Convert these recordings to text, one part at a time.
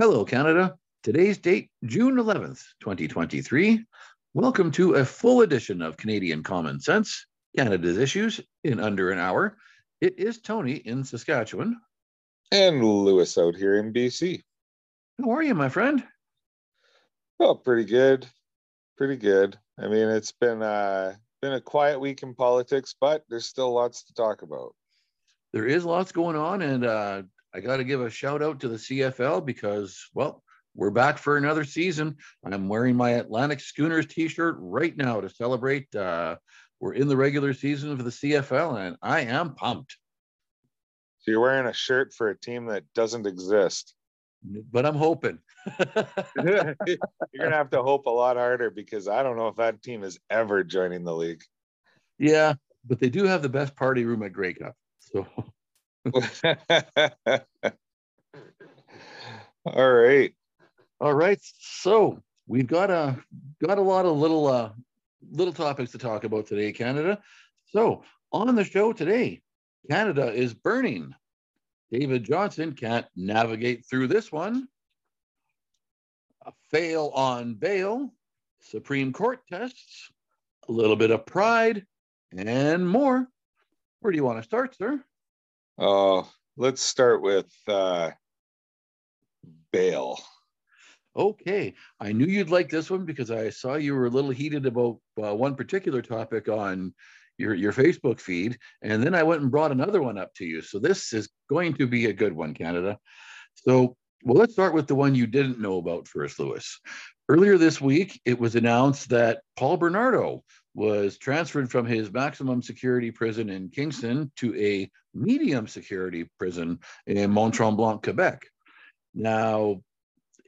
Hello, Canada. Today's date, June 11th, 2023. Welcome to a full edition of Canadian Common Sense, Canada's Issues in under an hour. It is Tony in Saskatchewan. And Lewis out here in BC. How are you, my friend? Oh, pretty good. Pretty good. I mean, it's been uh been a quiet week in politics, but there's still lots to talk about. There is lots going on, and uh, I got to give a shout out to the CFL because, well, we're back for another season. I'm wearing my Atlantic Schooners t-shirt right now to celebrate. Uh, we're in the regular season for the CFL, and I am pumped. So you're wearing a shirt for a team that doesn't exist. But I'm hoping. you're gonna have to hope a lot harder because I don't know if that team is ever joining the league. Yeah, but they do have the best party room at Grey Cup. So all right. All right. So we've got a got a lot of little uh little topics to talk about today, Canada. So on the show today, Canada is burning. David Johnston can't navigate through this one. A fail on bail, Supreme Court tests, a little bit of pride, and more. Where do you want to start, sir? Oh, let's start with uh, bail. Okay, I knew you'd like this one because I saw you were a little heated about uh, one particular topic on your your Facebook feed, and then I went and brought another one up to you. So this is going to be a good one, Canada. So, well, let's start with the one you didn't know about first, Lewis. Earlier this week, it was announced that Paul Bernardo was transferred from his maximum security prison in Kingston to a medium security prison in Mont Tremblant, Quebec. Now,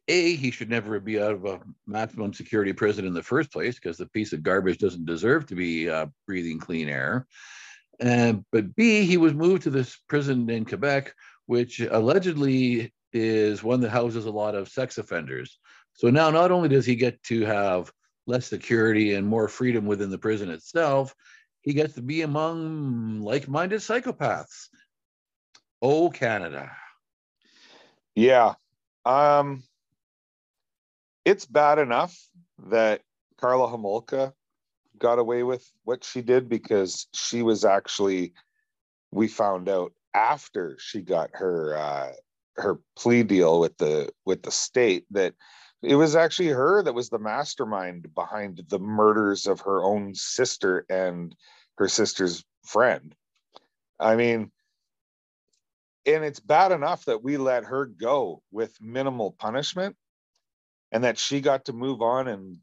A, he should never be out of a maximum security prison in the first place because the piece of garbage doesn't deserve to be uh, breathing clean air. And, but B, he was moved to this prison in Quebec, which allegedly is one that houses a lot of sex offenders. So now not only does he get to have less security and more freedom within the prison itself, he gets to be among like minded psychopaths. Oh, Canada. Yeah. Um, it's bad enough that Karla Homolka got away with what she did because she was actually, we found out after she got her uh, her plea deal with the with the state that it was actually her that was the mastermind behind the murders of her own sister and her sister's friend. I mean, and it's bad enough that we let her go with minimal punishment and that she got to move on and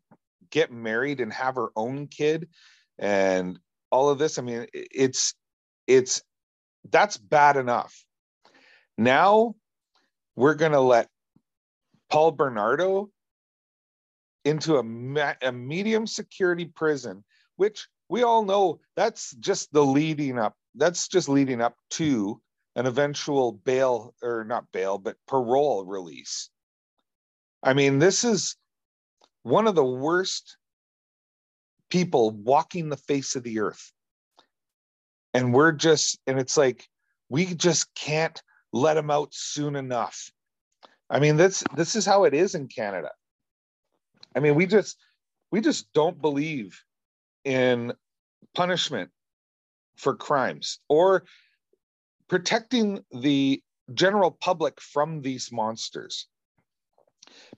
get married and have her own kid and all of this. I mean, it's, it's, that's bad enough. Now we're going to let Paul Bernardo into a, a medium security prison, which we all know that's just the leading up, that's just leading up to an eventual bail or not bail, but parole release. I mean, this is one of the worst people walking the face of the earth. And we're just, and it's like, we just can't let him out soon enough. I mean, this this is how it is in Canada. I mean, we just we just don't believe in punishment for crimes or protecting the general public from these monsters.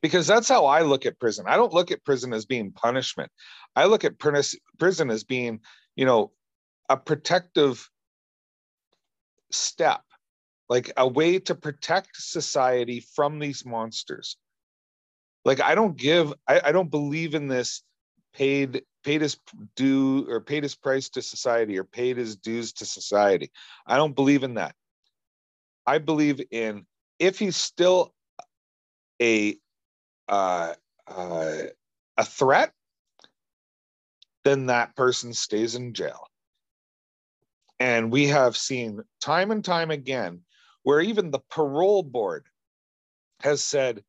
Because that's how I look at prison. I don't look at prison as being punishment. I look at prison as being, you know, a protective step like a way to protect society from these monsters. Like i don't give I, I, don't believe in this paid paid his due or paid his price to society or paid his dues to society. I don't believe in that. I believe in if he's still a uh, uh, a threat then that person stays in jail. And we have seen time and time again where even the parole board has said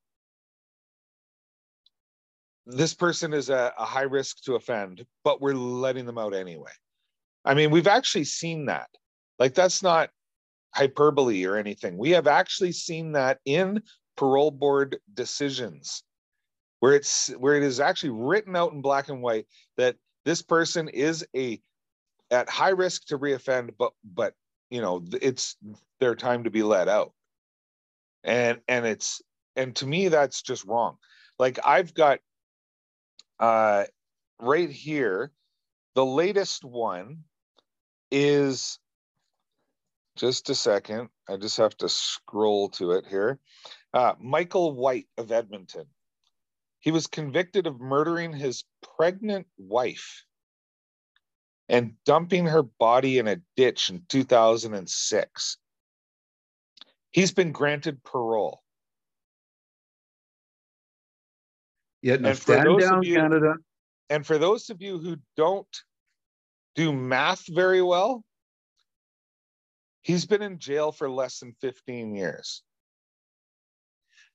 this person is a, a, high risk to offend, but we're letting them out anyway. I mean, we've actually seen that. Like that's not hyperbole or anything. We have actually seen that in parole board decisions where it's where it is actually written out in black and white that this person is a at high risk to reoffend but but you know it's their time to be let out and and it's and to me that's just wrong like i've got uh right here the latest one is just a second. I just have to scroll to it here. Uh, Michael White of Edmonton. He was convicted of murdering his pregnant wife and dumping her body in a ditch in 2006. He's been granted parole. Yet, no, stand down, you, Canada. And for those of you who don't do math very well, he's been in jail for less than 15 years.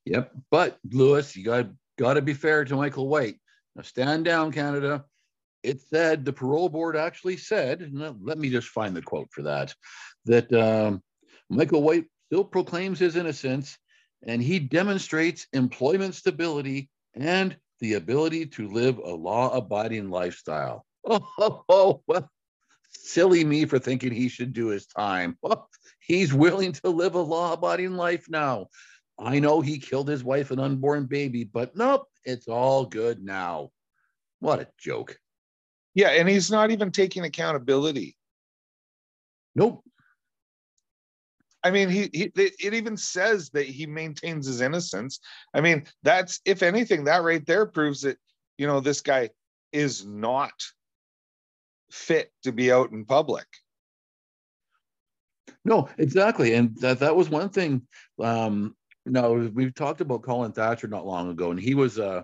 Yep. But Lewis, you got got to be fair to Michael White. Now stand down, Canada. It said the parole board actually said, let me just find the quote for that, that um, Michael White still proclaims his innocence and he demonstrates employment stability and the ability to live a law abiding lifestyle. Oh, oh, oh, well, silly me for thinking he should do his time. Well, he's willing to live a law abiding life now. I know he killed his wife and unborn baby, but nope, it's all good now. What a joke. Yeah, and he's not even taking accountability. Nope. I mean, he, he it even says that he maintains his innocence. I mean, that's if anything, that right there proves that you know this guy is not fit to be out in public. No, exactly, and that that was one thing. Um, no, we talked about Colin Thatcher not long ago, and he was uh,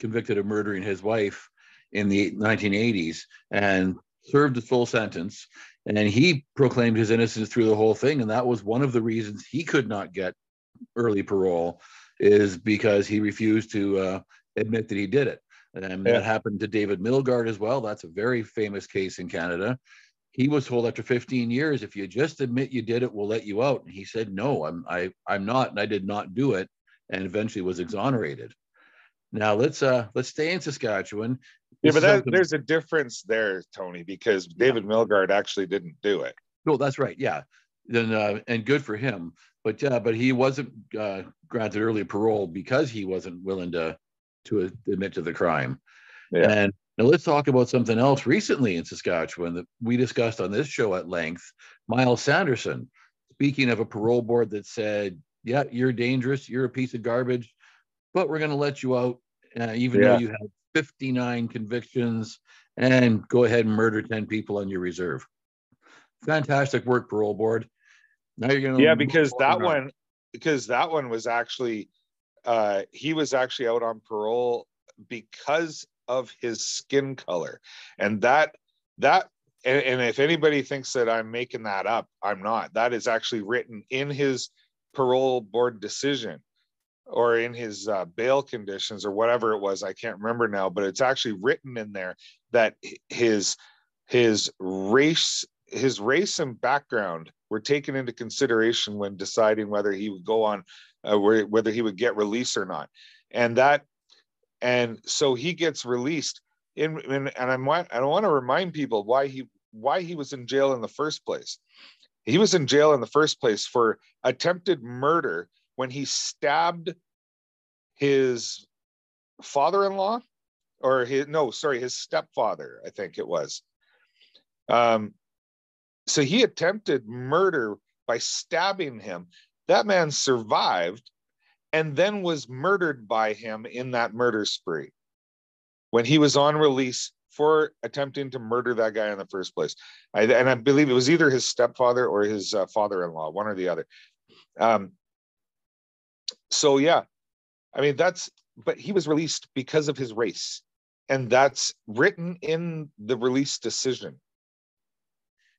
convicted of murdering his wife in the 1980s and served a full sentence. And he proclaimed his innocence through the whole thing, and that was one of the reasons he could not get early parole, is because he refused to uh, admit that he did it. And yeah. that happened to David Milgaard as well. That's a very famous case in Canada. He was told after 15 years, if you just admit you did it, we'll let you out. And he said, no, I'm I I'm not, and I did not do it, and eventually was exonerated. Now let's uh let's stay in Saskatchewan. Yeah, but that, there's a difference there, Tony, because David yeah. Milgaard actually didn't do it. No, that's right. Yeah, then uh, and good for him. But yeah, but he wasn't uh, granted early parole because he wasn't willing to to admit to the crime. Yeah. And now let's talk about something else recently in Saskatchewan that we discussed on this show at length. Myles Sanderson, speaking of a parole board that said, "Yeah, you're dangerous. You're a piece of garbage, but we're going to let you out, uh, even yeah. though you have 59 convictions, and go ahead and murder 10 people on your reserve." Fantastic work, parole board. Now you're going to yeah, because that one, because that one was actually uh, he was actually out on parole because of his skin color, and that that and, and, if anybody thinks that I'm making that up, I'm not. That is actually written in his parole board decision or in his uh, bail conditions or whatever it was. I can't remember now, but it's actually written in there that his his race his race and background were taken into consideration when deciding whether he would go on uh, whether he would get released or not. And that, and so he gets released. In, in and I'm I don't want to remind people why he why he was in jail in the first place. He was in jail in the first place for attempted murder when he stabbed his father-in-law or his no sorry his stepfather i think it was um so he attempted murder by stabbing him that man survived and then was murdered by him in that murder spree when he was on release for attempting to murder that guy in the first place. I, and I believe it was either his stepfather or his uh, father-in-law, one or the other. Um, so yeah, I mean that's. But he was released because of his race, and that's written in the release decision.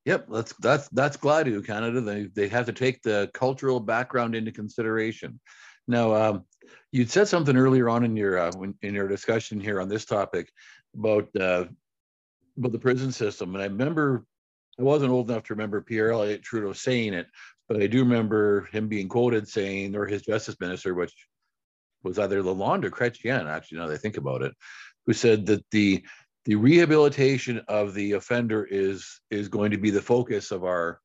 Yep, that's that's that's Gladue Canada. They they have to take the cultural background into consideration. Now, um, you said something earlier on in your uh, in your discussion here on this topic about uh, about the prison system, and I remember I wasn't old enough to remember Pierre Elliott Trudeau saying it, but I do remember him being quoted saying, or his justice minister, which was either Lalonde or Chrétien, actually, now that I think about it, who said that the the rehabilitation of the offender is is going to be the focus of our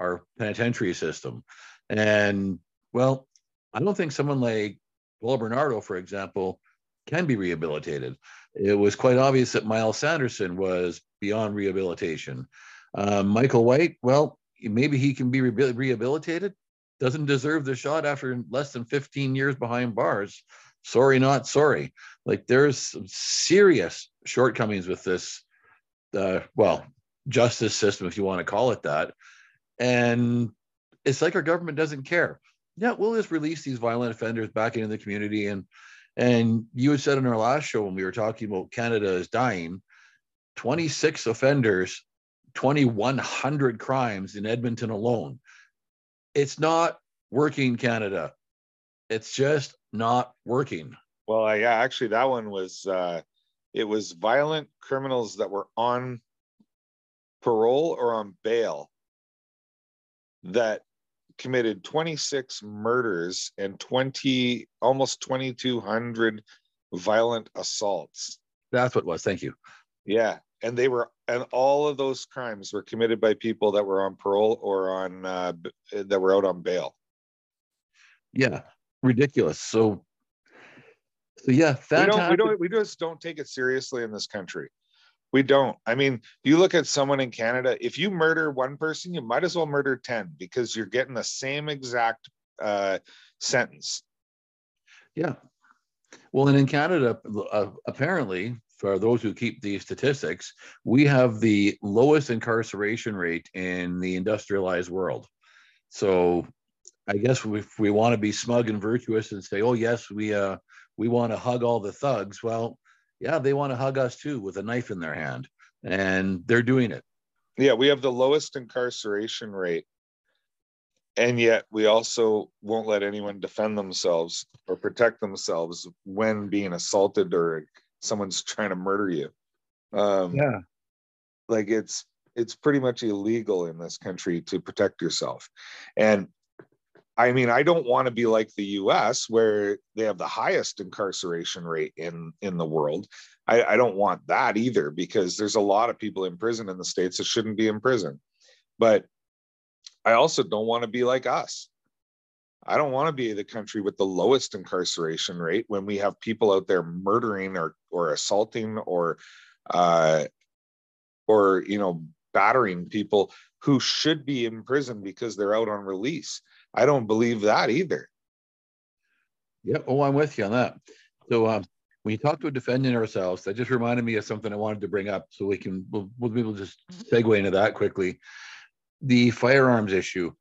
our penitentiary system. And well, I don't think someone like Paul Bernardo, for example, can be rehabilitated. It was quite obvious that Myles Sanderson was beyond rehabilitation. Uh, Michael White, well, maybe he can be rehabilitated. Doesn't deserve the shot after less than 15 years behind bars. Sorry, not sorry. Like there's some serious shortcomings with this, uh, well, justice system, if you want to call it that. And it's like our government doesn't care. Yeah, we'll just release these violent offenders back into the community. And and you had said in our last show when we were talking about Canada is dying, 26 offenders, 2,100 crimes in Edmonton alone. It's not working, Canada. It's just not working. Well, yeah, actually, that one was uh, it was violent criminals that were on parole or on bail that committed 26 murders and 20 almost 2200 violent assaults that's what it was thank you yeah and they were and all of those crimes were committed by people that were on parole or on uh, that were out on bail yeah ridiculous so so yeah fantastic. we don't we don't we just don't take it seriously in this country we don't. I mean, you look at someone in Canada, if you murder one person, you might as well murder 10 because you're getting the same exact uh, sentence. Yeah. Well, and in Canada, uh, apparently, for those who keep these statistics, we have the lowest incarceration rate in the industrialized world. So I guess if we want to be smug and virtuous and say, oh, yes, we, uh, we want to hug all the thugs, well, yeah, they want to hug us too with a knife in their hand, and they're doing it. Yeah, we have the lowest incarceration rate, and yet we also won't let anyone defend themselves or protect themselves when being assaulted or someone's trying to murder you. Um, yeah, like it's it's pretty much illegal in this country to protect yourself, and I mean, I don't want to be like the US where they have the highest incarceration rate in, in the world. I, I don't want that either because there's a lot of people in prison in the States that shouldn't be in prison. But I also don't want to be like us. I don't want to be the country with the lowest incarceration rate when we have people out there murdering or or assaulting or uh, or you know battering people who should be in prison because they're out on release. I don't believe that either. Yeah, Oh, I'm with you on that. So um, when you talk to a defendant ourselves, that just reminded me of something I wanted to bring up so we can, we'll, we'll be able to just segue into that quickly. The firearms issue,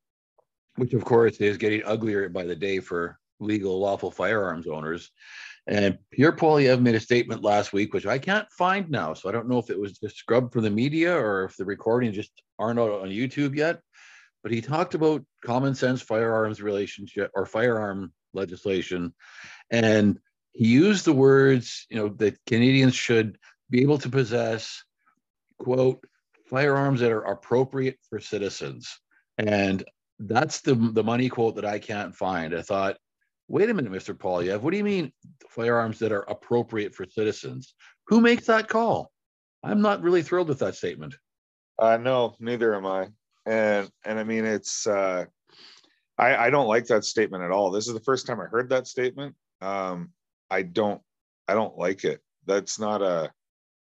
which of course is getting uglier by the day for legal, lawful firearms owners. And Pierre Poilievre made a statement last week, which I can't find now. So I don't know if it was just scrubbed for the media or if the recordings just aren't out on YouTube yet but he talked about common sense firearms relationship or firearm legislation. And he used the words, you know, that Canadians should be able to possess, quote, firearms that are appropriate for citizens. And that's the, the money quote that I can't find. I thought, wait a minute, Mr. Poilievre, what do you mean firearms that are appropriate for citizens? Who makes that call? I'm not really thrilled with that statement. Uh, no, neither am I and and I mean it's uh, I I don't like that statement at all. This is the first time I heard that statement. Um, I don't I don't like it. That's not a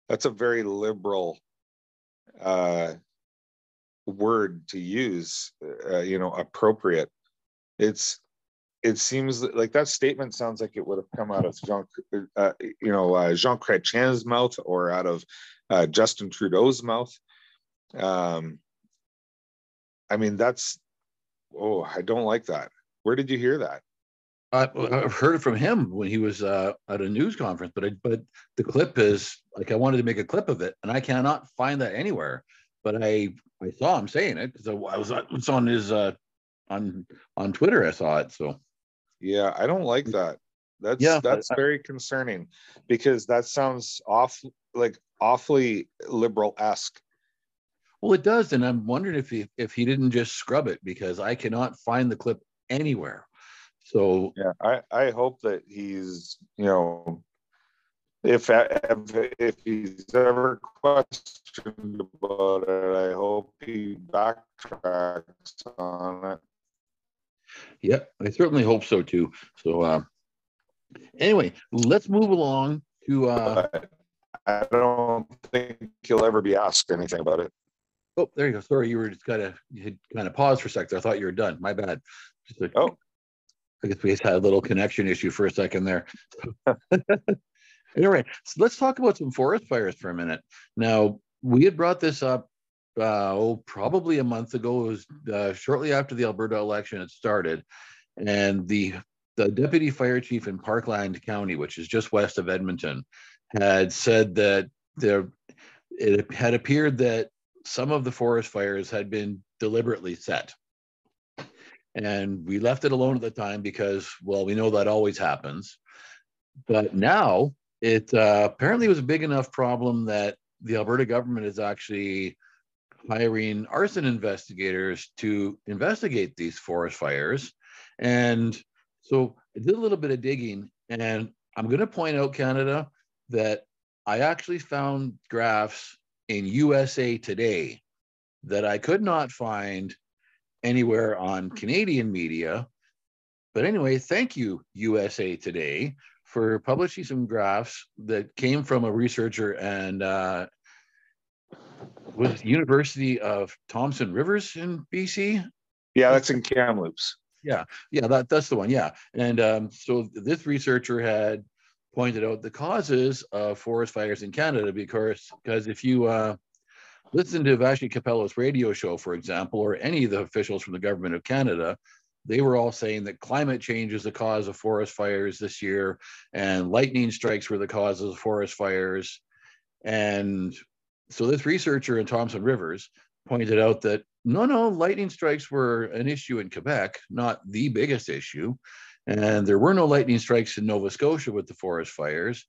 that's a very liberal uh, word to use. Uh, you know, appropriate. It's it seems like that statement sounds like it would have come out of Jean, uh, you know, uh, Jean Chrétien's mouth or out of uh, Justin Trudeau's mouth. Um, I mean, that's oh, I don't like that. Where did you hear that? I, have heard it from him when he was uh, at a news conference, but I, but the clip is like I wanted to make a clip of it, and I cannot find that anywhere. But I I saw him saying it because I, was it's on his uh, on on Twitter. I saw it. So yeah, I don't like that. That's yeah, that's I, very concerning because that sounds off like awfully liberal esque Well, it does, and I'm wondering if he if he didn't just scrub it because I cannot find the clip anywhere. So yeah, I I hope that he's you know if if, if he's ever questioned about it, I hope he backtracks on it. Yeah, I certainly hope so too. So uh, anyway, let's move along to. Uh, I don't think he'll ever be asked anything about it. Oh, there you go. Sorry, you were just kind of you had kind of paused for a second. I thought you were done. My bad. Like, oh, I guess we just had a little connection issue for a second there. All right, so let's talk about some forest fires for a minute. Now, we had brought this up, uh, oh, probably a month ago. It was uh, shortly after the Alberta election had started, and the the deputy fire chief in Parkland County, which is just west of Edmonton, had said that there it had appeared that some of the forest fires had been deliberately set. And we left it alone at the time because, well, we know that always happens. But now it uh, apparently was a big enough problem that the Alberta government is actually hiring arson investigators to investigate these forest fires. And so I did a little bit of digging, and I'm going to point out, Canada, that I actually found graphs in USA Today that I could not find anywhere on Canadian media. But anyway, thank you, USA Today, for publishing some graphs that came from a researcher and uh, was University of Thompson Rivers in BC. Yeah, that's in Kamloops. Yeah, yeah, that, that's the one. Yeah, and um, so this researcher had pointed out the causes of forest fires in Canada because because if you uh, listen to Vassy Kapelos's radio show, for example, or any of the officials from the government of Canada, they were all saying that climate change is the cause of forest fires this year, and lightning strikes were the causes of forest fires. And so this researcher in Thompson Rivers pointed out that no, no, lightning strikes were an issue in Quebec, not the biggest issue. And there were no lightning strikes in Nova Scotia with the forest fires.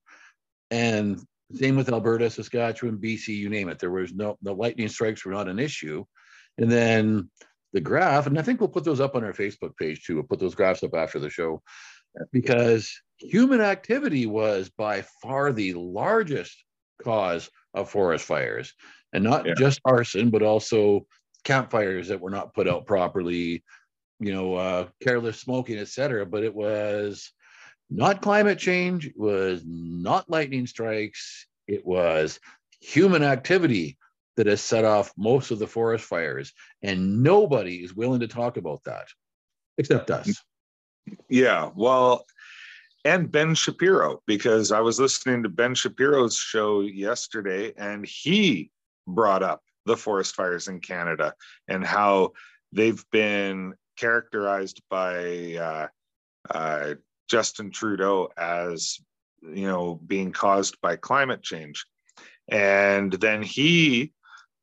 And same with Alberta, Saskatchewan, BC, you name it. There was no, the lightning strikes were not an issue. And then the graph, and I think we'll put those up on our Facebook page too. We'll put those graphs up after the show because human activity was by far the largest cause of forest fires and not yeah. just arson, but also campfires that were not put out properly, you know, uh, careless smoking, etc. But it was not climate change, it was not lightning strikes, it was human activity that has set off most of the forest fires. And nobody is willing to talk about that except us. Yeah. Well, and Ben Shapiro, because I was listening to Ben Shapiro's show yesterday and he brought up the forest fires in Canada and how they've been characterized by uh, uh, Justin Trudeau as you know being caused by climate change, and then he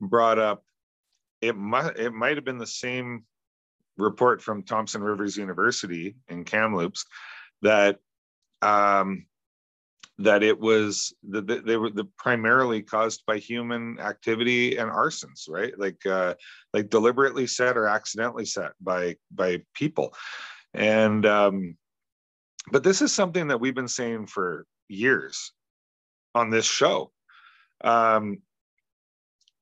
brought up it might it might have been the same report from Thompson Rivers University in Kamloops that um, that it was that they were the primarily caused by human activity and arsons right? Like uh like deliberately set or accidentally set by by people. And um but this is something that we've been saying for years on this show. Um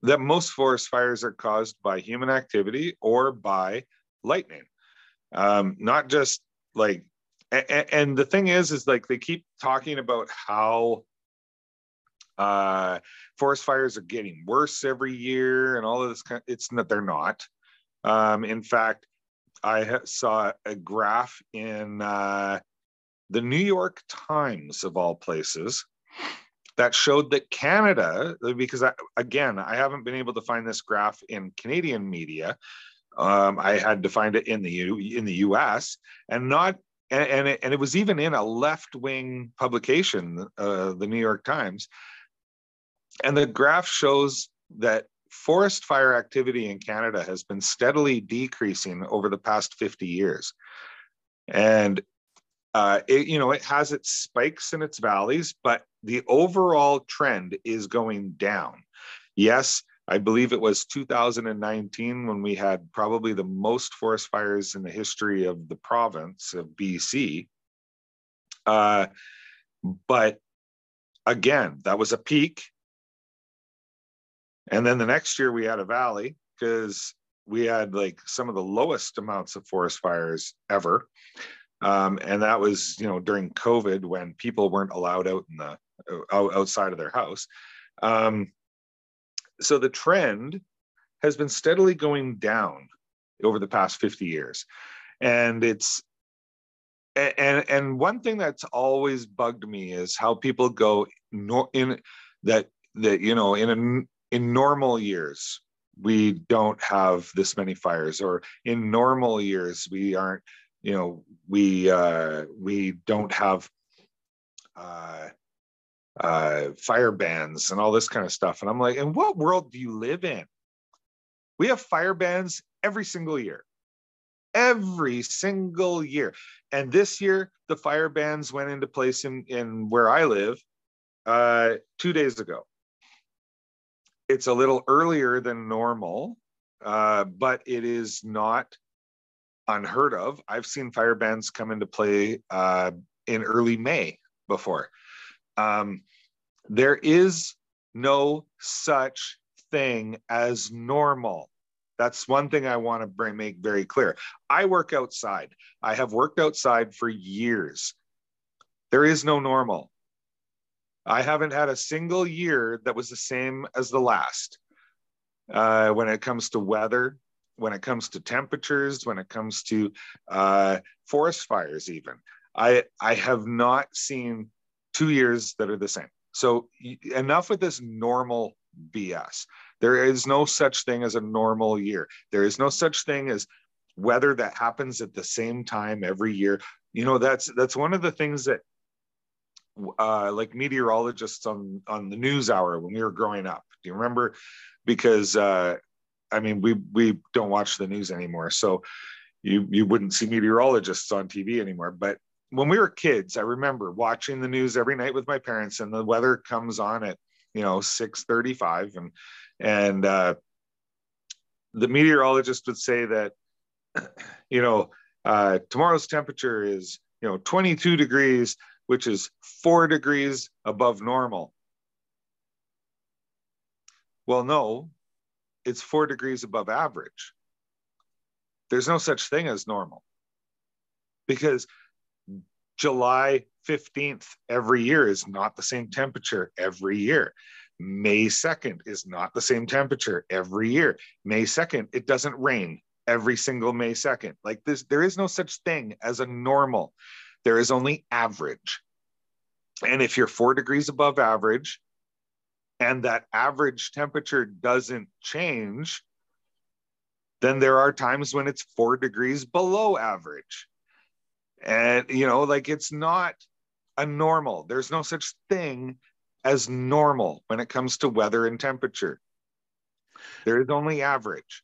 that most forest fires are caused by human activity or by lightning. Um not just like and, and the thing is is like they keep talking about how uh, forest fires are getting worse every year and all of this kind of, it's not they're not. Um, in fact i saw a graph in uh, the new york times of all places that showed that canada because I, again i haven't been able to find this graph in canadian media um, I had to find it in the U, in the U.S. and not and and it, and it was even in a left wing publication, uh, the New York Times. And the graph shows that forest fire activity in Canada has been steadily decreasing over the past 50 years. And uh, it, you know, it has its spikes and its valleys, but the overall trend is going down. Yes, I believe it was 2019 when we had probably the most forest fires in the history of the province of BC. Uh, but again, that was a peak. And then the next year we had a valley because we had like some of the lowest amounts of forest fires ever. Um, and that was, you know, during COVID when people weren't allowed out in the outside of their house. Um, so the trend has been steadily going down over the past 50 years. And it's and and one thing that's always bugged me is how people go in that that you know in a, in normal years we don't have this many fires or in normal years we aren't you know we uh we don't have uh uh, fire bans and all this kind of stuff. And I'm like, in what world do you live in? We have fire bans every single year, every single year. And this year, the fire bans went into place in, in where I live uh, two days ago. It's a little earlier than normal, uh, but it is not unheard of. I've seen fire bans come into play uh, in early May before. Um, there is no such thing as normal. That's one thing I want to bring, make very clear. I work outside. I have worked outside for years. There is no normal. I haven't had a single year that was the same as the last. Uh, when it comes to weather, when it comes to temperatures, when it comes to uh, forest fires, even I I have not seen two years that are the same. So enough with this normal BS. There is no such thing as a normal year. There is no such thing as weather that happens at the same time every year. You know, that's that's one of the things that uh, like meteorologists on on the news hour when we were growing up. Do you remember? Because uh, I mean, we we don't watch the news anymore, so you you wouldn't see meteorologists on TV anymore. But when we were kids, I remember watching the news every night with my parents, and the weather comes on at you know six thirty-five, and and uh, the meteorologist would say that you know uh, tomorrow's temperature is you know 22 degrees, which is four degrees above normal. Well, no, it's four degrees above average. There's no such thing as normal because July 15th every year is not the same temperature every year. May 2nd is not the same temperature every year. May 2nd, it doesn't rain every single May 2nd. Like this, there is no such thing as a normal. There is only average. And if you're four degrees above average and that average temperature doesn't change, then there are times when it's four degrees below average. And, you know, like it's not a normal. There's no such thing as normal when it comes to weather and temperature. There is only average.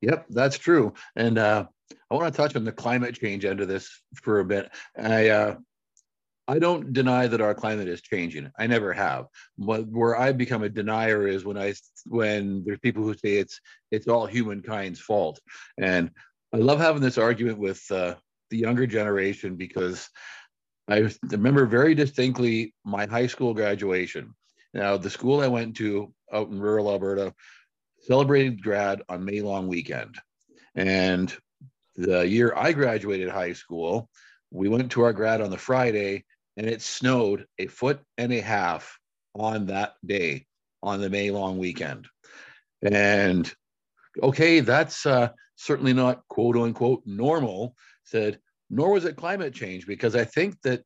Yep, that's true. And uh, I want to touch on the climate change end of this for a bit. I uh, I don't deny that our climate is changing. I never have. But where I become a denier is when I when there's people who say it's it's all humankind's fault. And I love having this argument with uh, the younger generation because I remember very distinctly my high school graduation. Now, the school I went to out in rural Alberta celebrated grad on May long weekend. And the year I graduated high school, we went to our grad on the Friday and it snowed a foot and a half on that day on the May long weekend. And okay, that's uh, certainly not quote unquote normal said, nor was it climate change, because I think that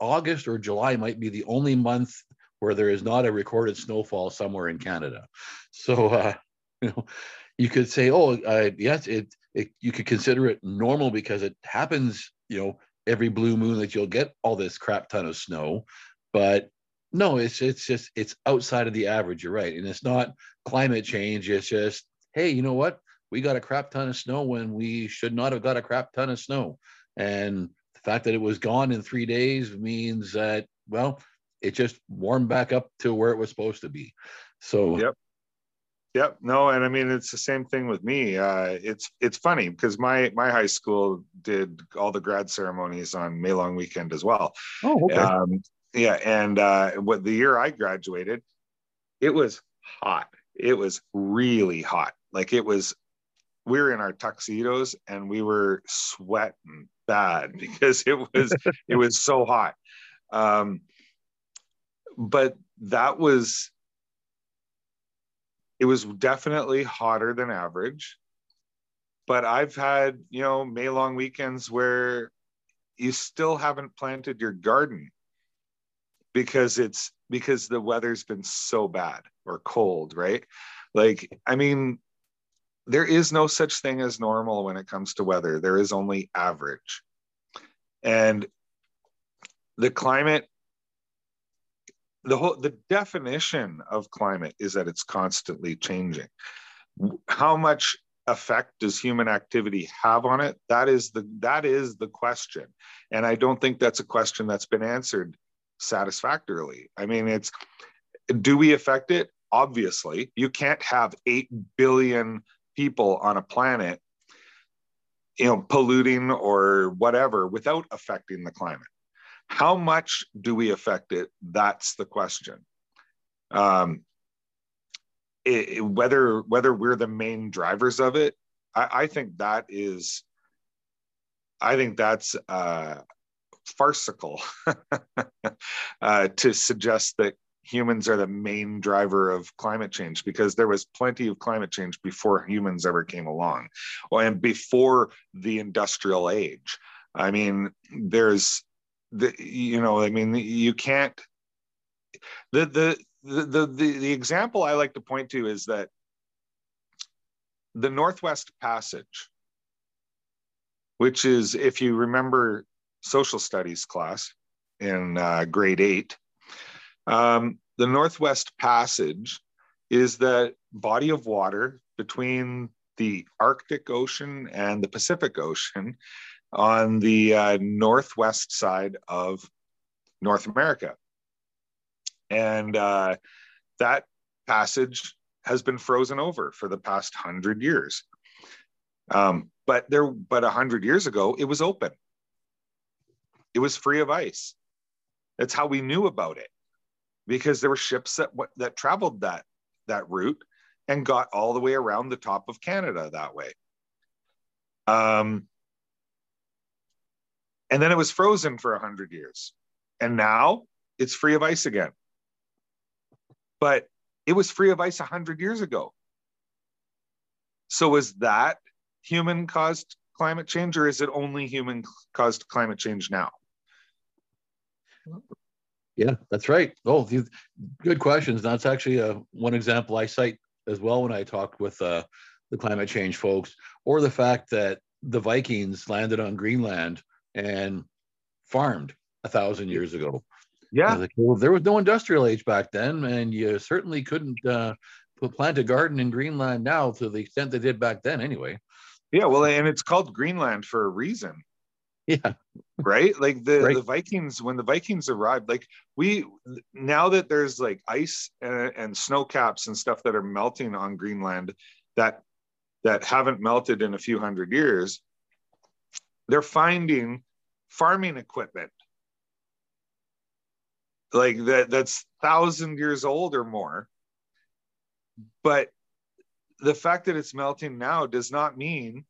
August or July might be the only month where there is not a recorded snowfall somewhere in Canada. So, uh, you know, you could say, oh, uh, yes, it, it, you could consider it normal because it happens, you know, every blue moon that you'll get all this crap ton of snow. But no, it's it's just it's outside of the average. You're right, and it's not climate change. It's just hey, you know what? We got a crap ton of snow when we should not have got a crap ton of snow. And the fact that it was gone in three days means that, well, it just warmed back up to where it was supposed to be. So, yep. Yep. No, and I mean it's the same thing with me. Uh, it's it's funny because my my high school did all the grad ceremonies on May long weekend as well. Oh, okay. Um, yeah, and uh, what the year I graduated, it was hot. It was really hot. Like it was, we were in our tuxedos and we were sweating bad because it was it was so hot. Um, but that was it was definitely hotter than average. But I've had, you know, May long weekends where you still haven't planted your garden because it's because the weather's been so bad or cold, right? Like, I mean, there is no such thing as normal when it comes to weather. There is only average. And the climate the whole the definition of climate is that it's constantly changing. How much effect does human activity have on it? That is the that is the question. And i don't think that's a question that's been answered satisfactorily. I mean it's do we affect it? Obviously. You can't have 8 billion people on a planet you know polluting or whatever without affecting the climate how much do we affect it? That's the question. Um, it, whether whether we're the main drivers of it, I, I think that is, I think that's uh, farcical uh, to suggest that humans are the main driver of climate change because there was plenty of climate change before humans ever came along and before the industrial age. I mean there's the you know i mean you can't the the the the, the example i like to point to is that the northwest passage which is if you remember social studies class in uh, grade eight um, the northwest passage is that body of water between the arctic ocean and the pacific ocean on the uh, northwest side of North America. And uh, that passage has been frozen over for the past hundred years. Um, but there, but a hundred years ago, it was open. It was free of ice. That's how we knew about it, because there were ships that that traveled that that route and got all the way around the top of Canada that way. Um, and then it was frozen for 100 years. And now it's free of ice again. But it was free of ice 100 years ago. So is that human caused climate change or is it only human caused climate change now yeah that's right oh good questions that's actually a, uh, one example i cite as well when i talk with uh, the climate change folks or the fact that the vikings landed on greenland and farmed a thousand years ago. Yeah. Like, well, there was no industrial age back then, and you certainly couldn't uh, plant a garden in Greenland now to the extent they did back then, anyway. Yeah, well, and it's called Greenland for a reason. Yeah. right? Like the, right. the Vikings, when the Vikings arrived, like we, now that there's like ice and, and snow caps and stuff that are melting on Greenland that that haven't melted in a few hundred years, they're finding farming equipment like that that's thousand years old or more but the fact that it's melting now does not mean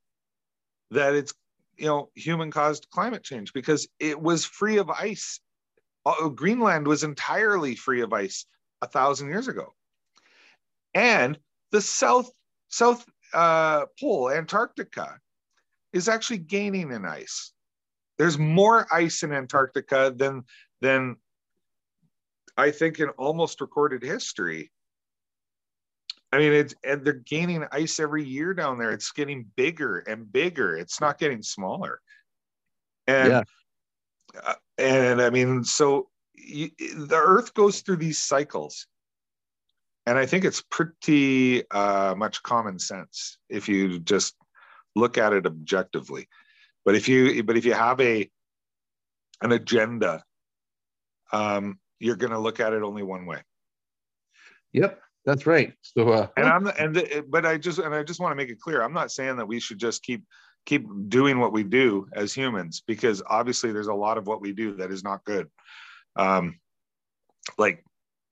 that it's you know human caused climate change because it was free of ice uh, greenland was entirely free of ice a thousand years ago and the south south uh, pole antarctica is actually gaining in ice. There's more ice in Antarctica than than I think in almost recorded history. I mean, it's and they're gaining ice every year down there. It's getting bigger and bigger. It's not getting smaller. And yeah. uh, and I mean, so you, the Earth goes through these cycles, and I think it's pretty uh, much common sense if you just look at it objectively. But if you but if you have a an agenda, um, you're going to look at it only one way. Yep. That's right. So, uh, and I'm and the, but I just and I just want to make it clear. I'm not saying that we should just keep keep doing what we do as humans because obviously there's a lot of what we do that is not good. Um, like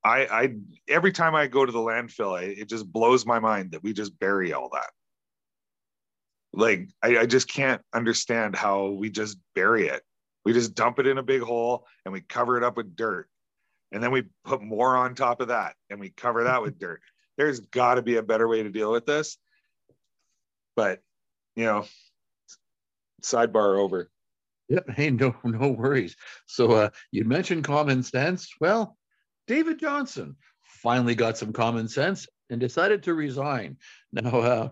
I, I every time I go to the landfill, I, it just blows my mind that we just bury all that. Like I, I just can't understand how we just bury it. We just dump it in a big hole and we cover it up with dirt, and then we put more on top of that and we cover that with dirt. There's got to be a better way to deal with this. But you know, sidebar over. Yep. Hey, no, no worries. So uh, you mentioned common sense. Well, David johnston finally got some common sense and decided to resign. Now, uh,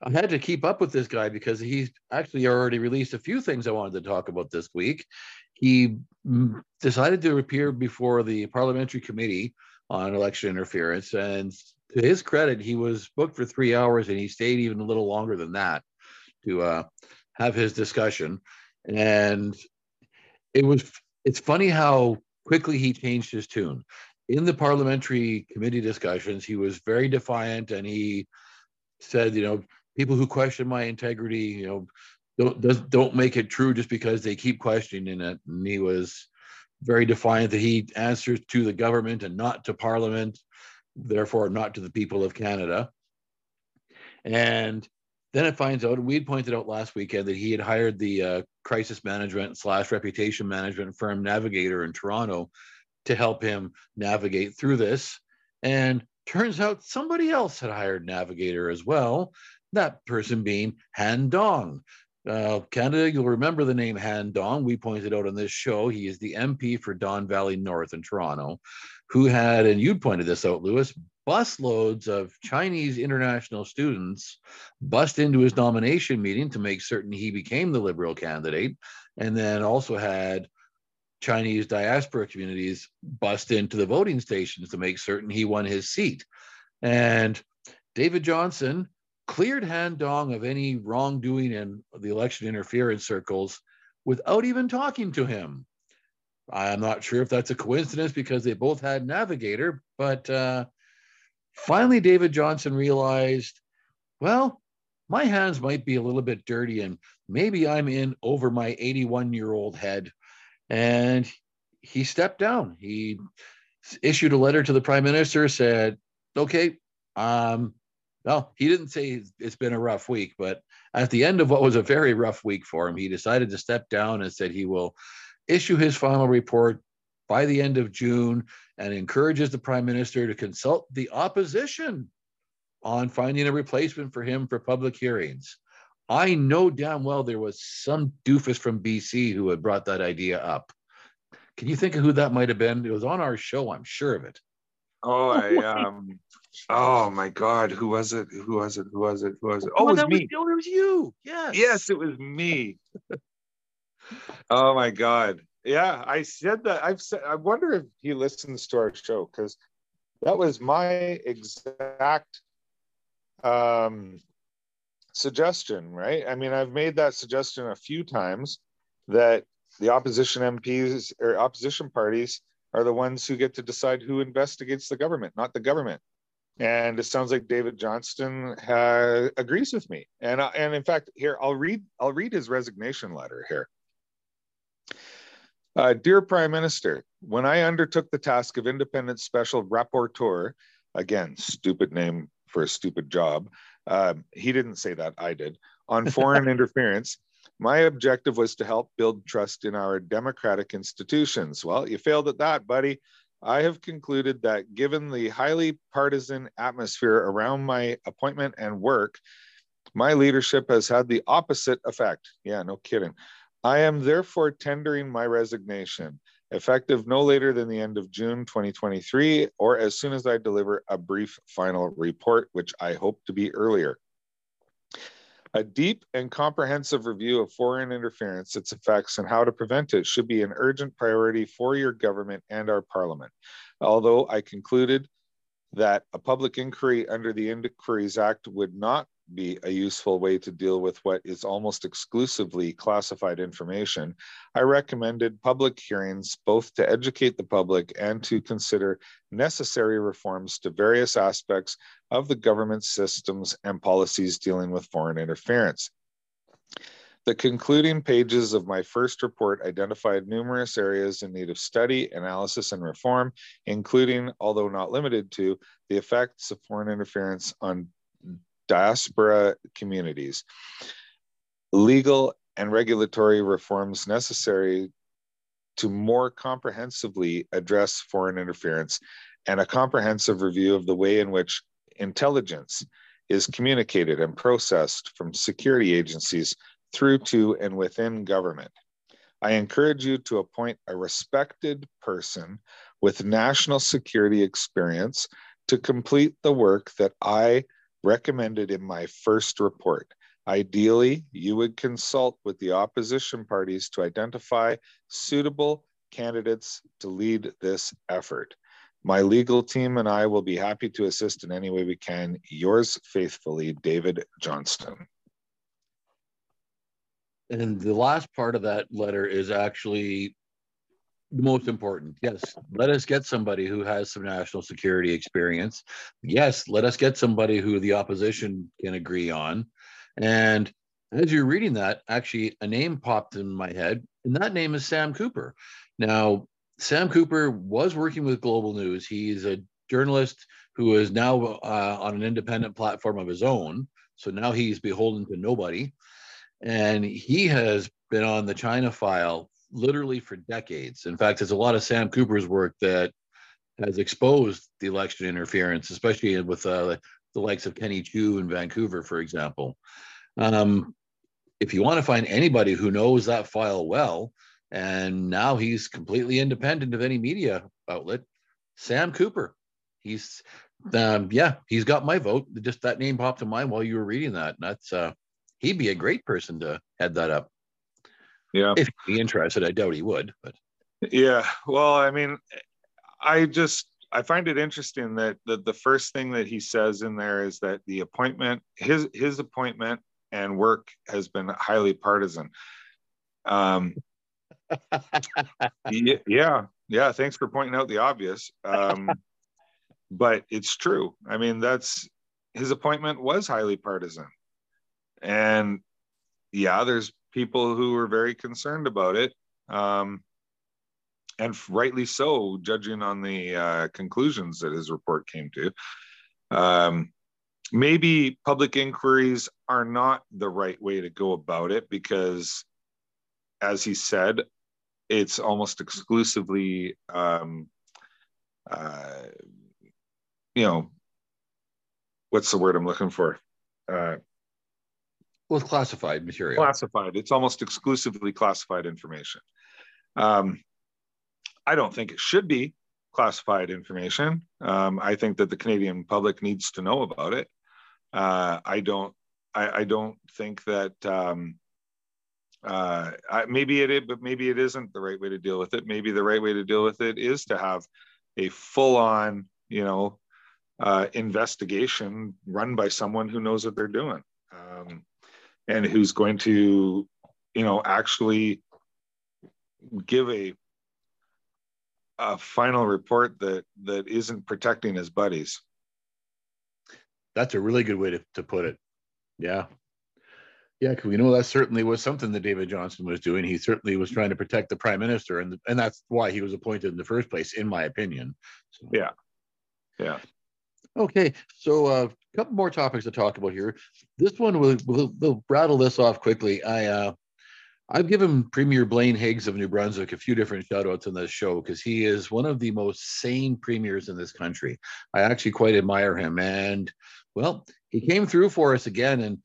I had to keep up with this guy because he's actually already released a few things I wanted to talk about this week. He decided to appear before the parliamentary committee on election interference, and to his credit, he was booked for three hours and he stayed even a little longer than that to uh, have his discussion. And it was it's funny how quickly he changed his tune. In the parliamentary committee discussions, he was very defiant and he said, you know, people who question my integrity, you know, don't don't make it true just because they keep questioning it. And he was very defiant that he answers to the government and not to parliament, therefore not to the people of Canada. And then it finds out, and we'd pointed out last weekend that he had hired the uh, crisis management slash reputation management firm Navigator in Toronto to help him navigate through this. And turns out somebody else had hired Navigator as well, that person being Han Dong. Uh, Canada, you'll remember the name Han Dong. We pointed out on this show, he is the MP for Don Valley North in Toronto, who had, and you pointed this out, Lewis, busloads of Chinese international students bust into his nomination meeting to make certain he became the Liberal candidate, and then also had Chinese diaspora communities bust into the voting stations to make certain he won his seat. And David Johnston cleared Han Dong of any wrongdoing in the election interference circles without even talking to him. I'm not sure if that's a coincidence because they both had Navigator, but uh, Finally, David Johnston realized, well, my hands might be a little bit dirty and maybe I'm in over my 81 year old head. And he stepped down. He issued a letter to the prime minister, said, okay, um, well, he didn't say it's been a rough week, but at the end of what was a very rough week for him, he decided to step down and said he will issue his final report by the end of June and encourages the prime minister to consult the opposition on finding a replacement for him for public hearings. I know damn well there was some doofus from BC who had brought that idea up. Can you think of who that might have been? It was on our show, I'm sure of it. Oh, I um, oh my God, who was it? Who was it? Who was it? Who was it? Oh, it was me. Was, oh, it was you. Yes. Yes, it was me. oh my God yeah, I said that. I've said. I wonder if he listens to our show because that was my exact um, suggestion. Right? I mean, I've made that suggestion a few times that the opposition MPs or opposition parties are the ones who get to decide who investigates the government, not the government. And it sounds like David Johnston has, agrees with me. And uh, and in fact, here I'll read I'll read his resignation letter here. Uh, Dear Prime Minister, when I undertook the task of independent special rapporteur, again, stupid name for a stupid job, uh, he didn't say that, I did, on foreign interference, my objective was to help build trust in our democratic institutions. Well, you failed at that, buddy. I have concluded that given the highly partisan atmosphere around my appointment and work, my leadership has had the opposite effect. Yeah, no kidding. I am therefore tendering my resignation, effective no later than the end of June 2023, or as soon as I deliver a brief final report, which I hope to be earlier. A deep and comprehensive review of foreign interference, its effects, and how to prevent it should be an urgent priority for your government and our parliament. Although I concluded that a public inquiry under the Inquiries Act would not be a useful way to deal with what is almost exclusively classified information, I recommended public hearings both to educate the public and to consider necessary reforms to various aspects of the government systems and policies dealing with foreign interference. The concluding pages of my first report identified numerous areas in need of study, analysis, and reform, including, although not limited to, the effects of foreign interference on diaspora communities, legal and regulatory reforms necessary to more comprehensively address foreign interference, and a comprehensive review of the way in which intelligence is communicated and processed from security agencies through to and within government. I encourage you to appoint a respected person with national security experience to complete the work that I recommended in my first report. Ideally, you would consult with the opposition parties to identify suitable candidates to lead this effort. My legal team and I will be happy to assist in any way we can. Yours faithfully, David Johnston. And the last part of that letter is actually most important. Yes, let us get somebody who has some national security experience. Yes, let us get somebody who the opposition can agree on. And as you're reading that, actually, a name popped in my head, and that name is Sam Cooper. Now, Sam Cooper was working with Global News. He's a journalist who is now uh, on an independent platform of his own. So now he's beholden to nobody. And he has been on the China file literally for decades. In fact, there's a lot of Sam Cooper's work that has exposed the election interference, especially with uh, the likes of Kenny Chiu in Vancouver, for example. Um, if you want to find anybody who knows that file well, and now he's completely independent of any media outlet, Sam Cooper. He's, um, yeah, he's got my vote. Just that name popped in mind while you were reading that. And that's, uh, he'd be a great person to head that up. Yeah. If he'd be interested, I doubt he would, but yeah. Well, I mean, I just I find it interesting that the, the first thing that he says in there is that the appointment, his his appointment and work has been highly partisan. Um yeah, yeah, thanks for pointing out the obvious. Um but it's true. I mean, that's his appointment was highly partisan. And yeah, there's people who were very concerned about it. Um, and rightly so, judging on the uh, conclusions that his report came to. Um, maybe public inquiries are not the right way to go about it because, as he said, it's almost exclusively, um, uh, you know, what's the word I'm looking for? Uh, it's classified material. Classified. It's almost exclusively classified information. Um, I don't think it should be classified information. Um, I think that the Canadian public needs to know about it. Uh, I don't. I, I, don't think that. Um, uh, I, maybe it but maybe it isn't the right way to deal with it. Maybe the right way to deal with it is to have a full-on, you know, uh, investigation run by someone who knows what they're doing. Um, and who's going to, you know, actually give a a final report that that isn't protecting his buddies. That's a really good way to, to put it. Yeah. Yeah, because we know that certainly was something that David Johnston was doing. He certainly was trying to protect the prime minister, and and that's why he was appointed in the first place, in my opinion. So. Yeah, yeah. Okay, so uh, a couple more topics to talk about here. This one we'll, we'll, we'll rattle this off quickly. I uh, I've given Premier Blaine Higgs of New Brunswick a few different shout outs on this show because he is one of the most sane premiers in this country. I actually quite admire him. And well, he came through for us again. And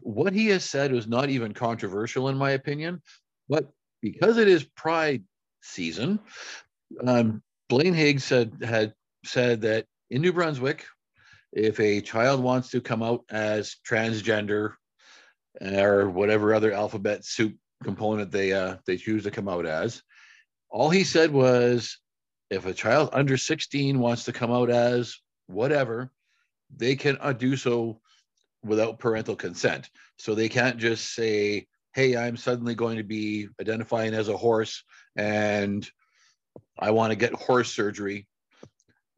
what he has said was not even controversial, in my opinion. But because it is Pride season, um, Blaine Higgs had said that in New Brunswick, if a child wants to come out as transgender or whatever other alphabet soup component they uh, they choose to come out as, all he said was, if a child under 16 wants to come out as whatever, they can uh, do so without parental consent. So they can't just say, hey, I'm suddenly going to be identifying as a horse and I want to get horse surgery.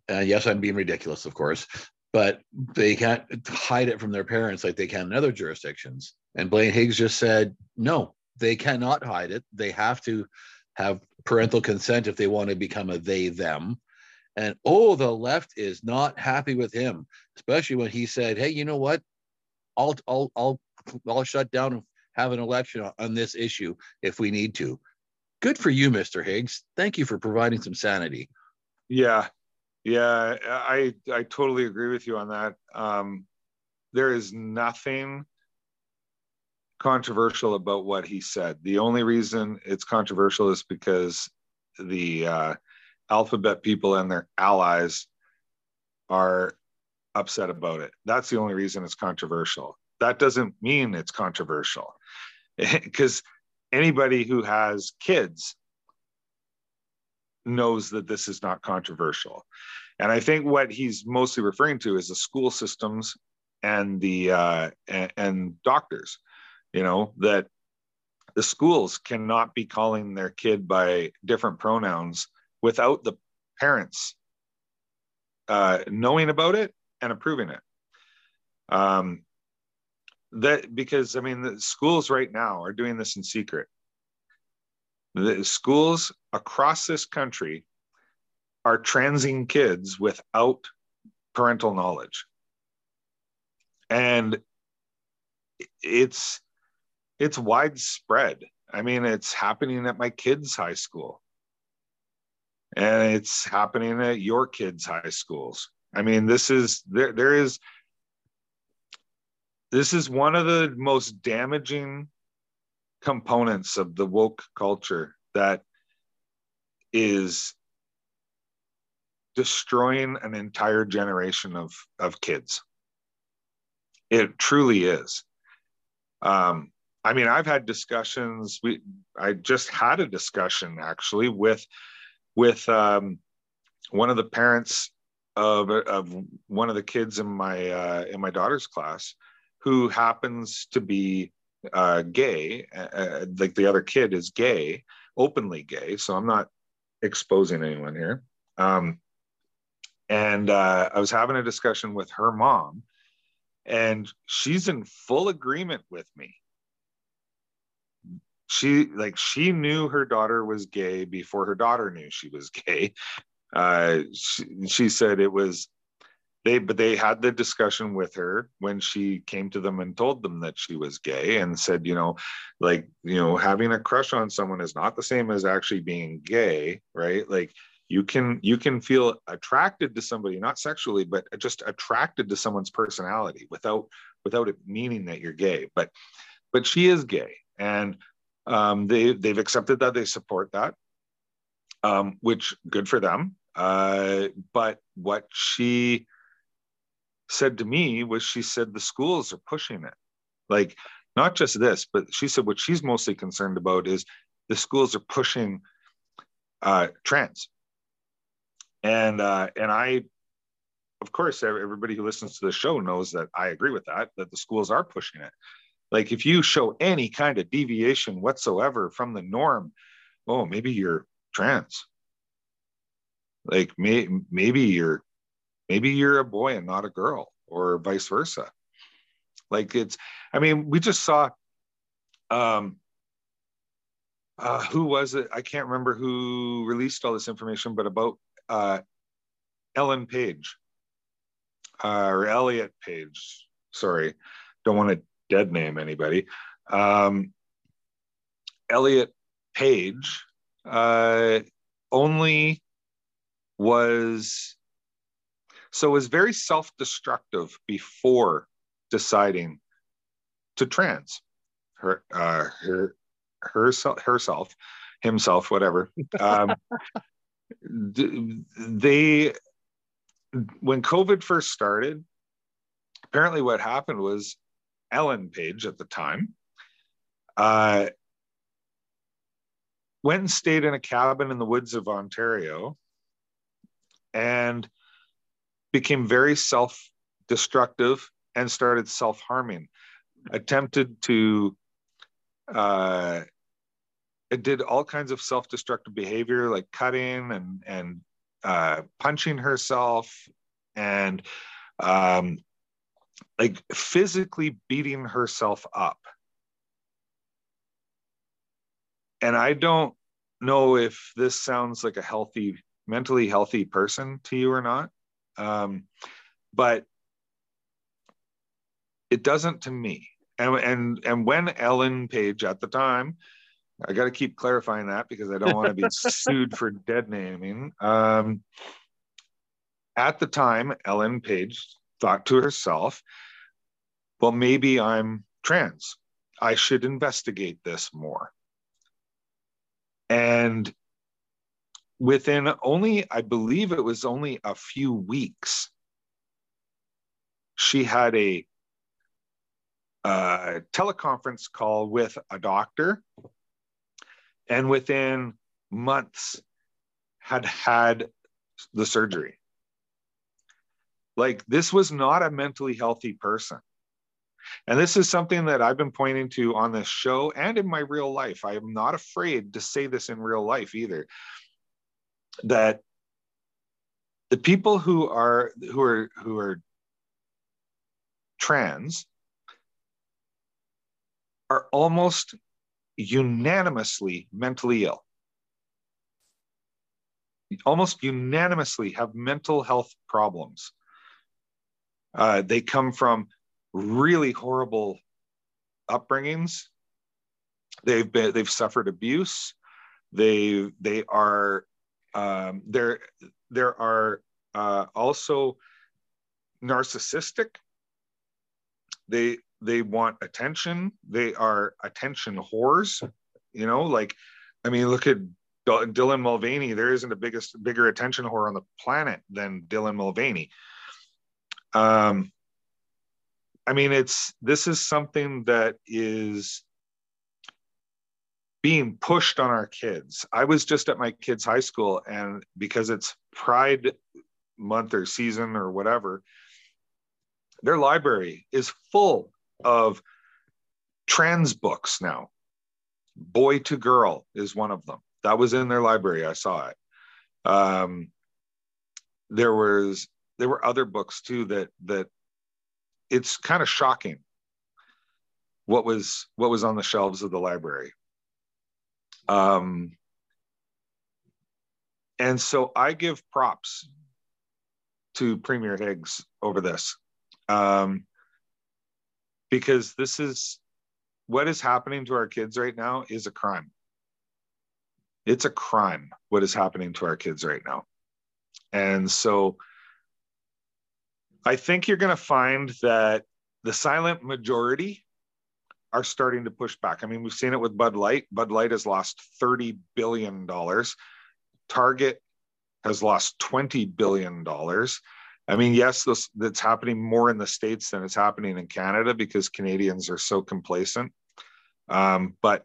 And yes, I'm being ridiculous, of course, but they can't hide it from their parents like they can in other jurisdictions. And Blaine Higgs just said, no, they cannot hide it. They have to have parental consent if they want to become a they them. And oh, the left is not happy with him, especially when he said, "Hey, you know what? I'll I'll I'll I'll shut down and have an election on this issue if we need to." Good for you, Mr. Higgs. Thank you for providing some sanity. Yeah, yeah, I I totally agree with you on that. Um, there is nothing controversial about what he said. The only reason it's controversial is because the uh, alphabet people and their allies are upset about it. That's the only reason it's controversial. That doesn't mean it's controversial because anybody who has kids knows that this is not controversial. And I think what he's mostly referring to is the school systems and the uh, and, and doctors you know that the schools cannot be calling their kid by different pronouns without the parents uh, knowing about it and approving it um, that because i mean the schools right now are doing this in secret the schools across this country are transing kids without parental knowledge and it's it's widespread. I mean, it's happening at my kids' high school. And it's happening at your kids' high schools. I mean, this is there there is this is one of the most damaging components of the woke culture that is destroying an entire generation of of kids it truly is um, I mean, I've had discussions. We, I just had a discussion actually with, with um, one of the parents of of one of the kids in my uh, in my daughter's class, who happens to be uh, gay. Uh, uh like the other kid is gay, openly gay. So I'm not exposing anyone here. Um, and uh, I was having a discussion with her mom, and she's in full agreement with me she like she knew her daughter was gay before her daughter knew she was gay uh she, she said it was they but they had the discussion with her when she came to them and told them that she was gay and said you know like you know having a crush on someone is not the same as actually being gay right like you can you can feel attracted to somebody not sexually but just attracted to someone's personality without without it meaning that you're gay but but she is gay and um, they they've accepted that they support that, um, which good for them. Uh, but what she said to me was she said the schools are pushing it, like not just this, but she said what she's mostly concerned about is the schools are pushing uh, trans, and uh, and I of course, everybody who listens to the show knows that I agree with that, that the schools are pushing it. Like if you show any kind of deviation whatsoever from the norm, oh, maybe you're trans. Like may, maybe you're maybe you're a boy and not a girl, or vice versa. Like it's, I mean, we just saw um uh, who was it? I can't remember who released all this information, but about uh, Ellen Page uh, or Elliot Page. Sorry, don't want to dead name anybody. Um, Elliot Page uh, only was so was very self-destructive before deciding to trans her uh, her herself herself himself whatever. Um, they when covid first started apparently what happened was Ellen Page at the time, uh, went and stayed in a cabin in the woods of Ontario and became very self destructive and started self-harming. Attempted to uh, it did all kinds of self-destructive behavior like cutting and and uh, punching herself and um, like physically beating herself up. And i don't know if this sounds like a healthy mentally healthy person to you or not um, but it doesn't to me. And and and when ellen page at the time i got to keep clarifying that because i don't want to be sued for dead naming. Um, at the time ellen page thought to herself well maybe i'm trans. I should investigate this more. And within only i believe it was only a few weeks she had a a teleconference call with a doctor and within months had had the surgery like this was not a mentally healthy person and this is something that I've been pointing to on this show and in my real life. I am not afraid to say this in real life either. That the people who are who are who are trans are almost unanimously mentally ill. Almost unanimously have mental health problems. Uh, they come from really horrible upbringings. They've been they've suffered abuse. They they are um, there there are uh, also narcissistic. They they want attention. They are attention whores. You know, like, I mean, look at Dylan Mulvaney. There isn't a biggest bigger attention whore on the planet than Dylan Mulvaney. Um, I mean, it's this is something that is being pushed on our kids. I was just at my kids' high school, and because it's Pride month or season or whatever, their library is full of trans books now. Boy to Girl is one of them. That was in their library. I saw it. Um, there was there were other books too that that it's kind of shocking what was what was on the shelves of the library. Um, and so I give props to Premier Higgs over this. Um, because this is what is happening to our kids right now is a crime. It's a crime what is happening to our kids right now. And so I think you're going to find that the silent majority are starting to push back. I mean, we've seen it with Bud Light. Bud Light has lost $30 billion. Target has lost $20 billion. I mean, yes, this, that's happening more in the States than it's happening in Canada because Canadians are so complacent. Um, but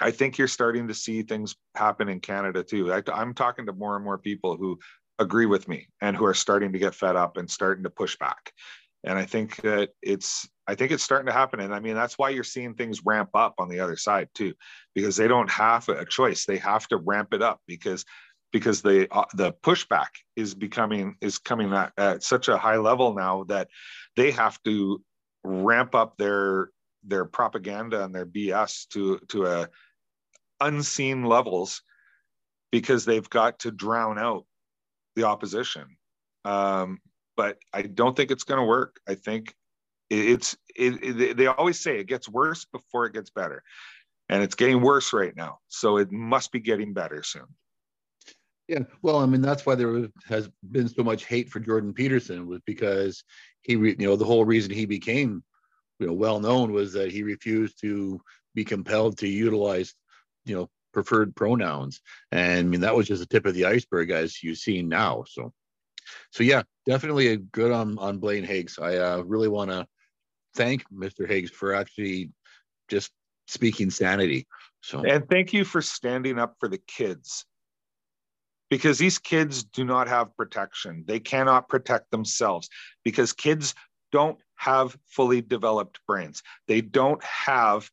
I think you're starting to see things happen in Canada too. I, I'm talking to more and more people who agree with me and who are starting to get fed up and starting to push back. And I think that it's I think it's starting to happen. And I mean, that's why you're seeing things ramp up on the other side too, because they don't have a choice. They have to ramp it up because because the uh, the pushback is becoming is coming at, at such a high level now that they have to ramp up their their propaganda and their BS to to a unseen levels because they've got to drown out the opposition. Um, but I don't think it's going to work. I think it's it, it, they always say it gets worse before it gets better, and it's getting worse right now. So it must be getting better soon. Yeah, well, I mean that's why there has been so much hate for Jordan Peterson was because he, you know, the whole reason he became, you know, well known was that he refused to be compelled to utilize, you know, preferred pronouns, and I mean that was just the tip of the iceberg as you've seen now. So, so yeah, definitely a good on on Blaine Higgs. I uh, really want to thank Mr. Higgs for actually just speaking sanity. So, and thank you for standing up for the kids because these kids do not have protection. They cannot protect themselves because kids don't have fully developed brains. They don't have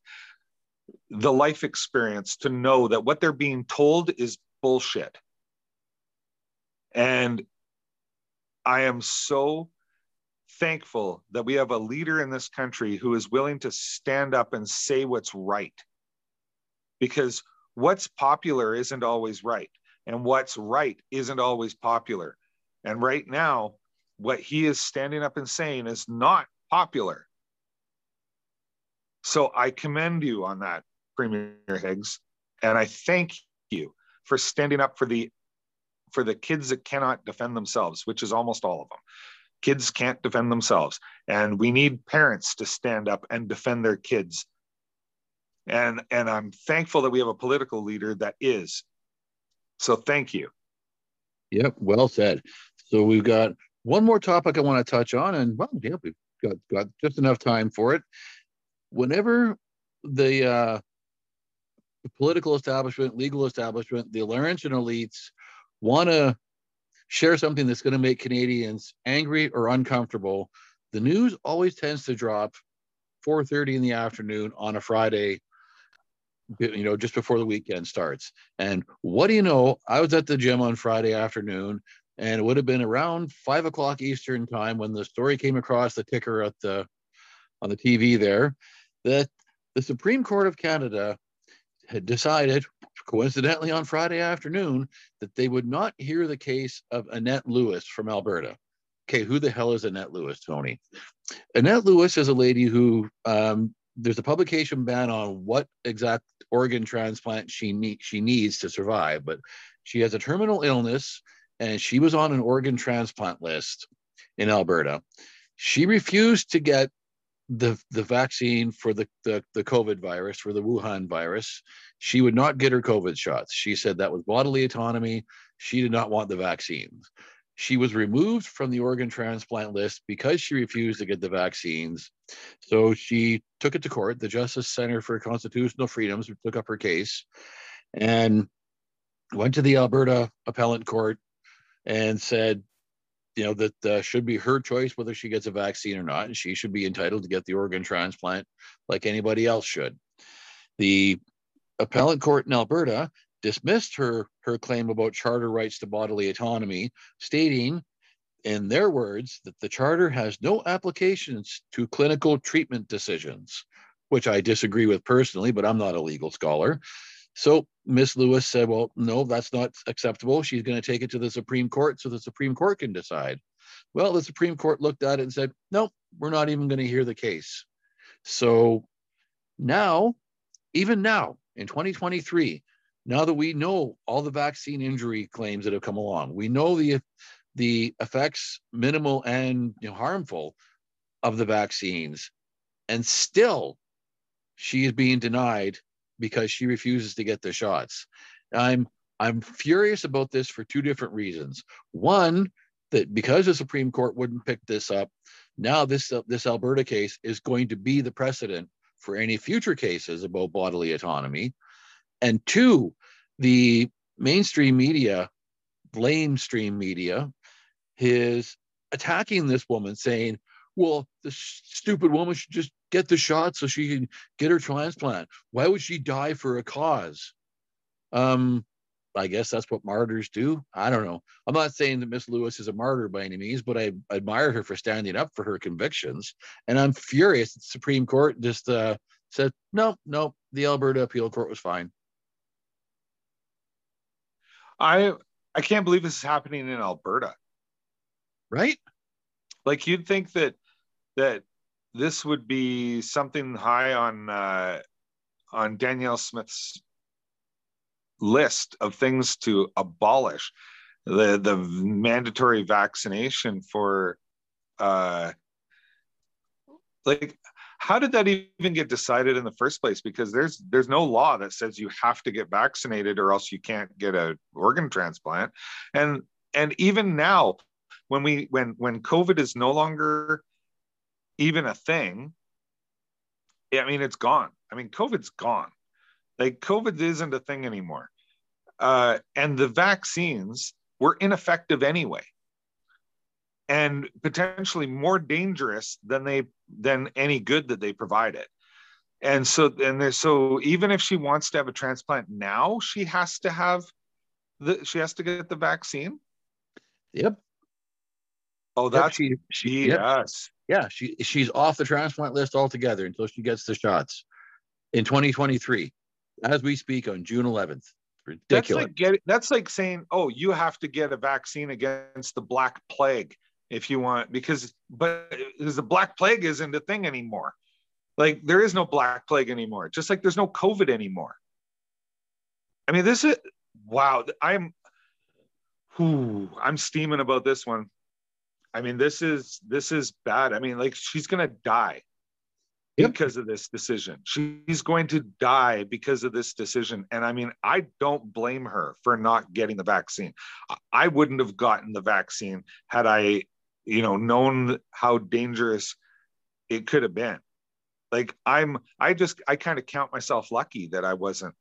the life experience to know that what they're being told is bullshit. And I am so thankful that we have a leader in this country who is willing to stand up and say what's right. Because what's popular isn't always right, and what's right isn't always popular. And right now, what he is standing up and saying is not popular. So I commend you on that, Premier Higgs, and I thank you for standing up for the for the kids that cannot defend themselves, which is almost all of them. Kids can't defend themselves, and we need parents to stand up and defend their kids. And and I'm thankful that we have a political leader that is. So thank you. Yep, well said. So we've got one more topic I want to touch on, and well, yeah, we've got got just enough time for it. Whenever the uh, the political establishment, legal establishment, the Laurentian elites want to share something that's going to make Canadians angry or uncomfortable, the news always tends to drop 4:30 in the afternoon on a Friday, you know, just before the weekend starts. And what do you know? I was at the gym on Friday afternoon, and it would have been around five o'clock Eastern time when the story came across the ticker at the on the TV there that the Supreme Court of Canada had decided, coincidentally on Friday afternoon, that they would not hear the case of Annette Lewis from Alberta. Okay, who the hell is Annette Lewis, Tony? Annette Lewis is a lady who um, there's a publication ban on what exact organ transplant she need, she needs to survive, but she has a terminal illness and she was on an organ transplant list in Alberta. She refused to get the the vaccine for the, the the COVID virus for the Wuhan virus. She would not get her COVID shots. She said that was bodily autonomy. She did not want the vaccines. She was removed from the organ transplant list because she refused to get the vaccines. So she took it to court. The Justice Center for Constitutional Freedoms took up her case and went to the Alberta Appellate Court and said you know that uh, should be her choice whether she gets a vaccine or not and she should be entitled to get the organ transplant like anybody else should. The appellate court in alberta dismissed her her claim about charter rights to bodily autonomy stating in their words that the charter has no applications to clinical treatment decisions which i disagree with personally but i'm not a legal scholar so Miss Lewis said, Well, no, that's not acceptable. She's going to take it to the Supreme Court so the Supreme Court can decide. Well, the Supreme Court looked at it and said, No, we're not even going to hear the case. So now, even now in 2023, now that we know all the vaccine injury claims that have come along, we know the the effects, minimal and you know, harmful, of the vaccines, and still she is being denied because she refuses to get the shots. I'm I'm furious about this for two different reasons. One, that because the Supreme Court wouldn't pick this up, now this uh, this Alberta case is going to be the precedent for any future cases about bodily autonomy. And two, the mainstream media, lamestream media, is attacking this woman, saying, "Well, the stupid woman should just get the shot so she can get her transplant. Why would she die for a cause? Um, I guess that's what martyrs do. I don't know. I'm not saying that Miss Lewis is a martyr by any means, but I admire her for standing up for her convictions. And I'm furious that the Supreme Court just uh, said, no, no, the Alberta Appeal Court was fine. I I can't believe this is happening in Alberta. Right? Like you'd think that that this would be something high on uh, on Danielle Smith's list of things to abolish. The the mandatory vaccination for uh, like how did that even get decided in the first place? Because there's there's no law that says you have to get vaccinated or else you can't get a organ transplant. And and even now when we when when covid is no longer even a thing, I mean, it's gone. I mean, COVID's gone. Like, COVID isn't a thing anymore. Uh, and the vaccines were ineffective anyway. and potentially more dangerous than they than any good that they provided and so and so even if she wants to have a transplant now she has to have the she has to get the vaccine Yep. Oh Yep, that's she, she yep. yes yeah, she she's off the transplant list altogether until she gets the shots in 2023, as we speak on June 11th. that's Ridiculous. like get that's like saying oh you have to get a vaccine against the black plague if you want because but because the black plague isn't a thing anymore like there is no black plague anymore just like there's no covid anymore i mean this is wow i'm whew, i'm steaming about this one i mean this is this is bad. I mean like she's gonna die Yep. because of this decision. She's going to die because of this decision. And i mean i don't blame her for not getting the vaccine. I- i wouldn't have gotten the vaccine had i you know known how dangerous it could have been. Like i'm i just i kind of count myself lucky that i wasn't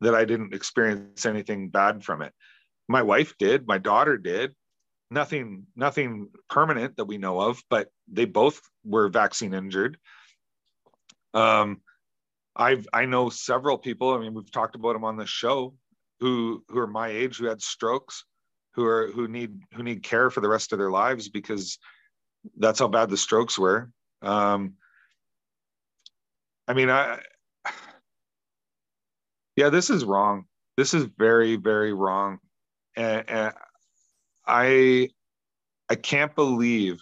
that i didn't experience anything bad from it. My wife did. My daughter did nothing nothing permanent that we know of but they both were vaccine injured. Um i've i know several people i mean we've talked about them on the show who who are my age who had strokes who are who need who need care for the rest of their lives because that's how bad the strokes were. Um i mean i yeah this is wrong. This is very very wrong. And, and i i can't believe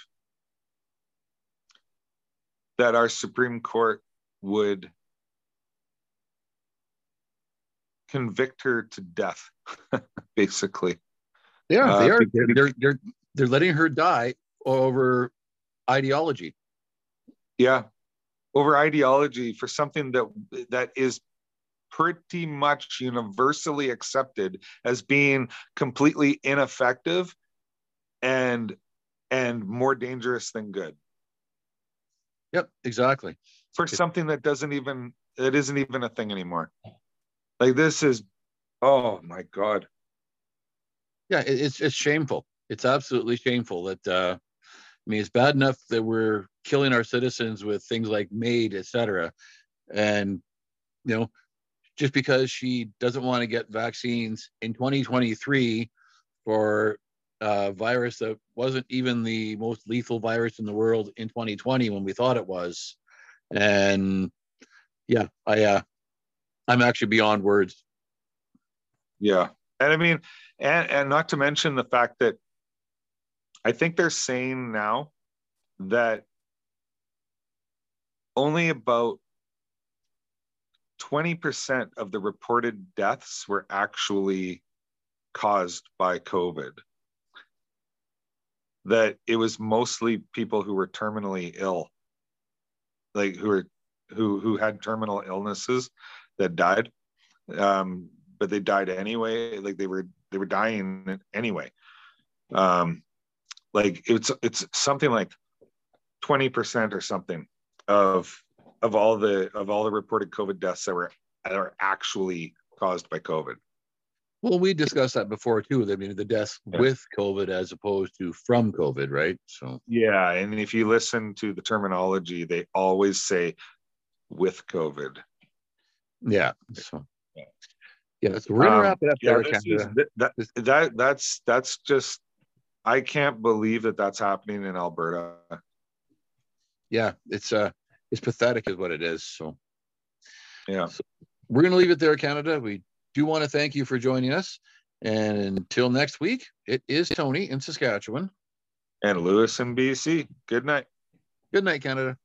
that our supreme court would convict her to death basically yeah, uh, they are. because- They're, they're they're they're letting her die over ideology. yeah over ideology for something that that is pretty much universally accepted as being completely ineffective and and more dangerous than good Yep, exactly. for something that doesn't even that isn't even a thing anymore like this is oh my god Yeah, it's it's shameful. It's absolutely shameful that uh, I mean it's bad enough that we're killing our citizens with things like MAID, et cetera, and you know just because she doesn't want to get vaccines in 2023 for a virus that wasn't even the most lethal virus in the world in 2020 when we thought it was, and yeah, I uh, I'm actually beyond words. Yeah. And I mean, and and not to mention the fact that I think they're saying now that only about 20% of the reported deaths were actually caused by COVID. That it was mostly people who were terminally ill, like who were who who had terminal illnesses that died. Um, but they died anyway. Like they were they were dying anyway. Um, like it's it's something like 20% or something of of all the of all the reported COVID deaths that were that are actually caused by COVID. Well, we discussed that before too. I mean, the deaths Yeah. with COVID as opposed to from COVID, right? So Yeah, and if you listen to the terminology, they always say with COVID. yeah. So Yeah. yeah. So we're gonna Um, wrap it up Yeah, there, this Canada. is, that, that that that's that's just I can't believe that that's happening in Alberta. yeah, it's uh, it's pathetic, is what it is. So Yeah. we're gonna leave it there, Canada. We do want to thank you for joining us, and until next week, it is Tony in Saskatchewan. And Lewis in BC. Good night. Good night, Canada.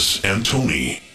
Chris and Tony.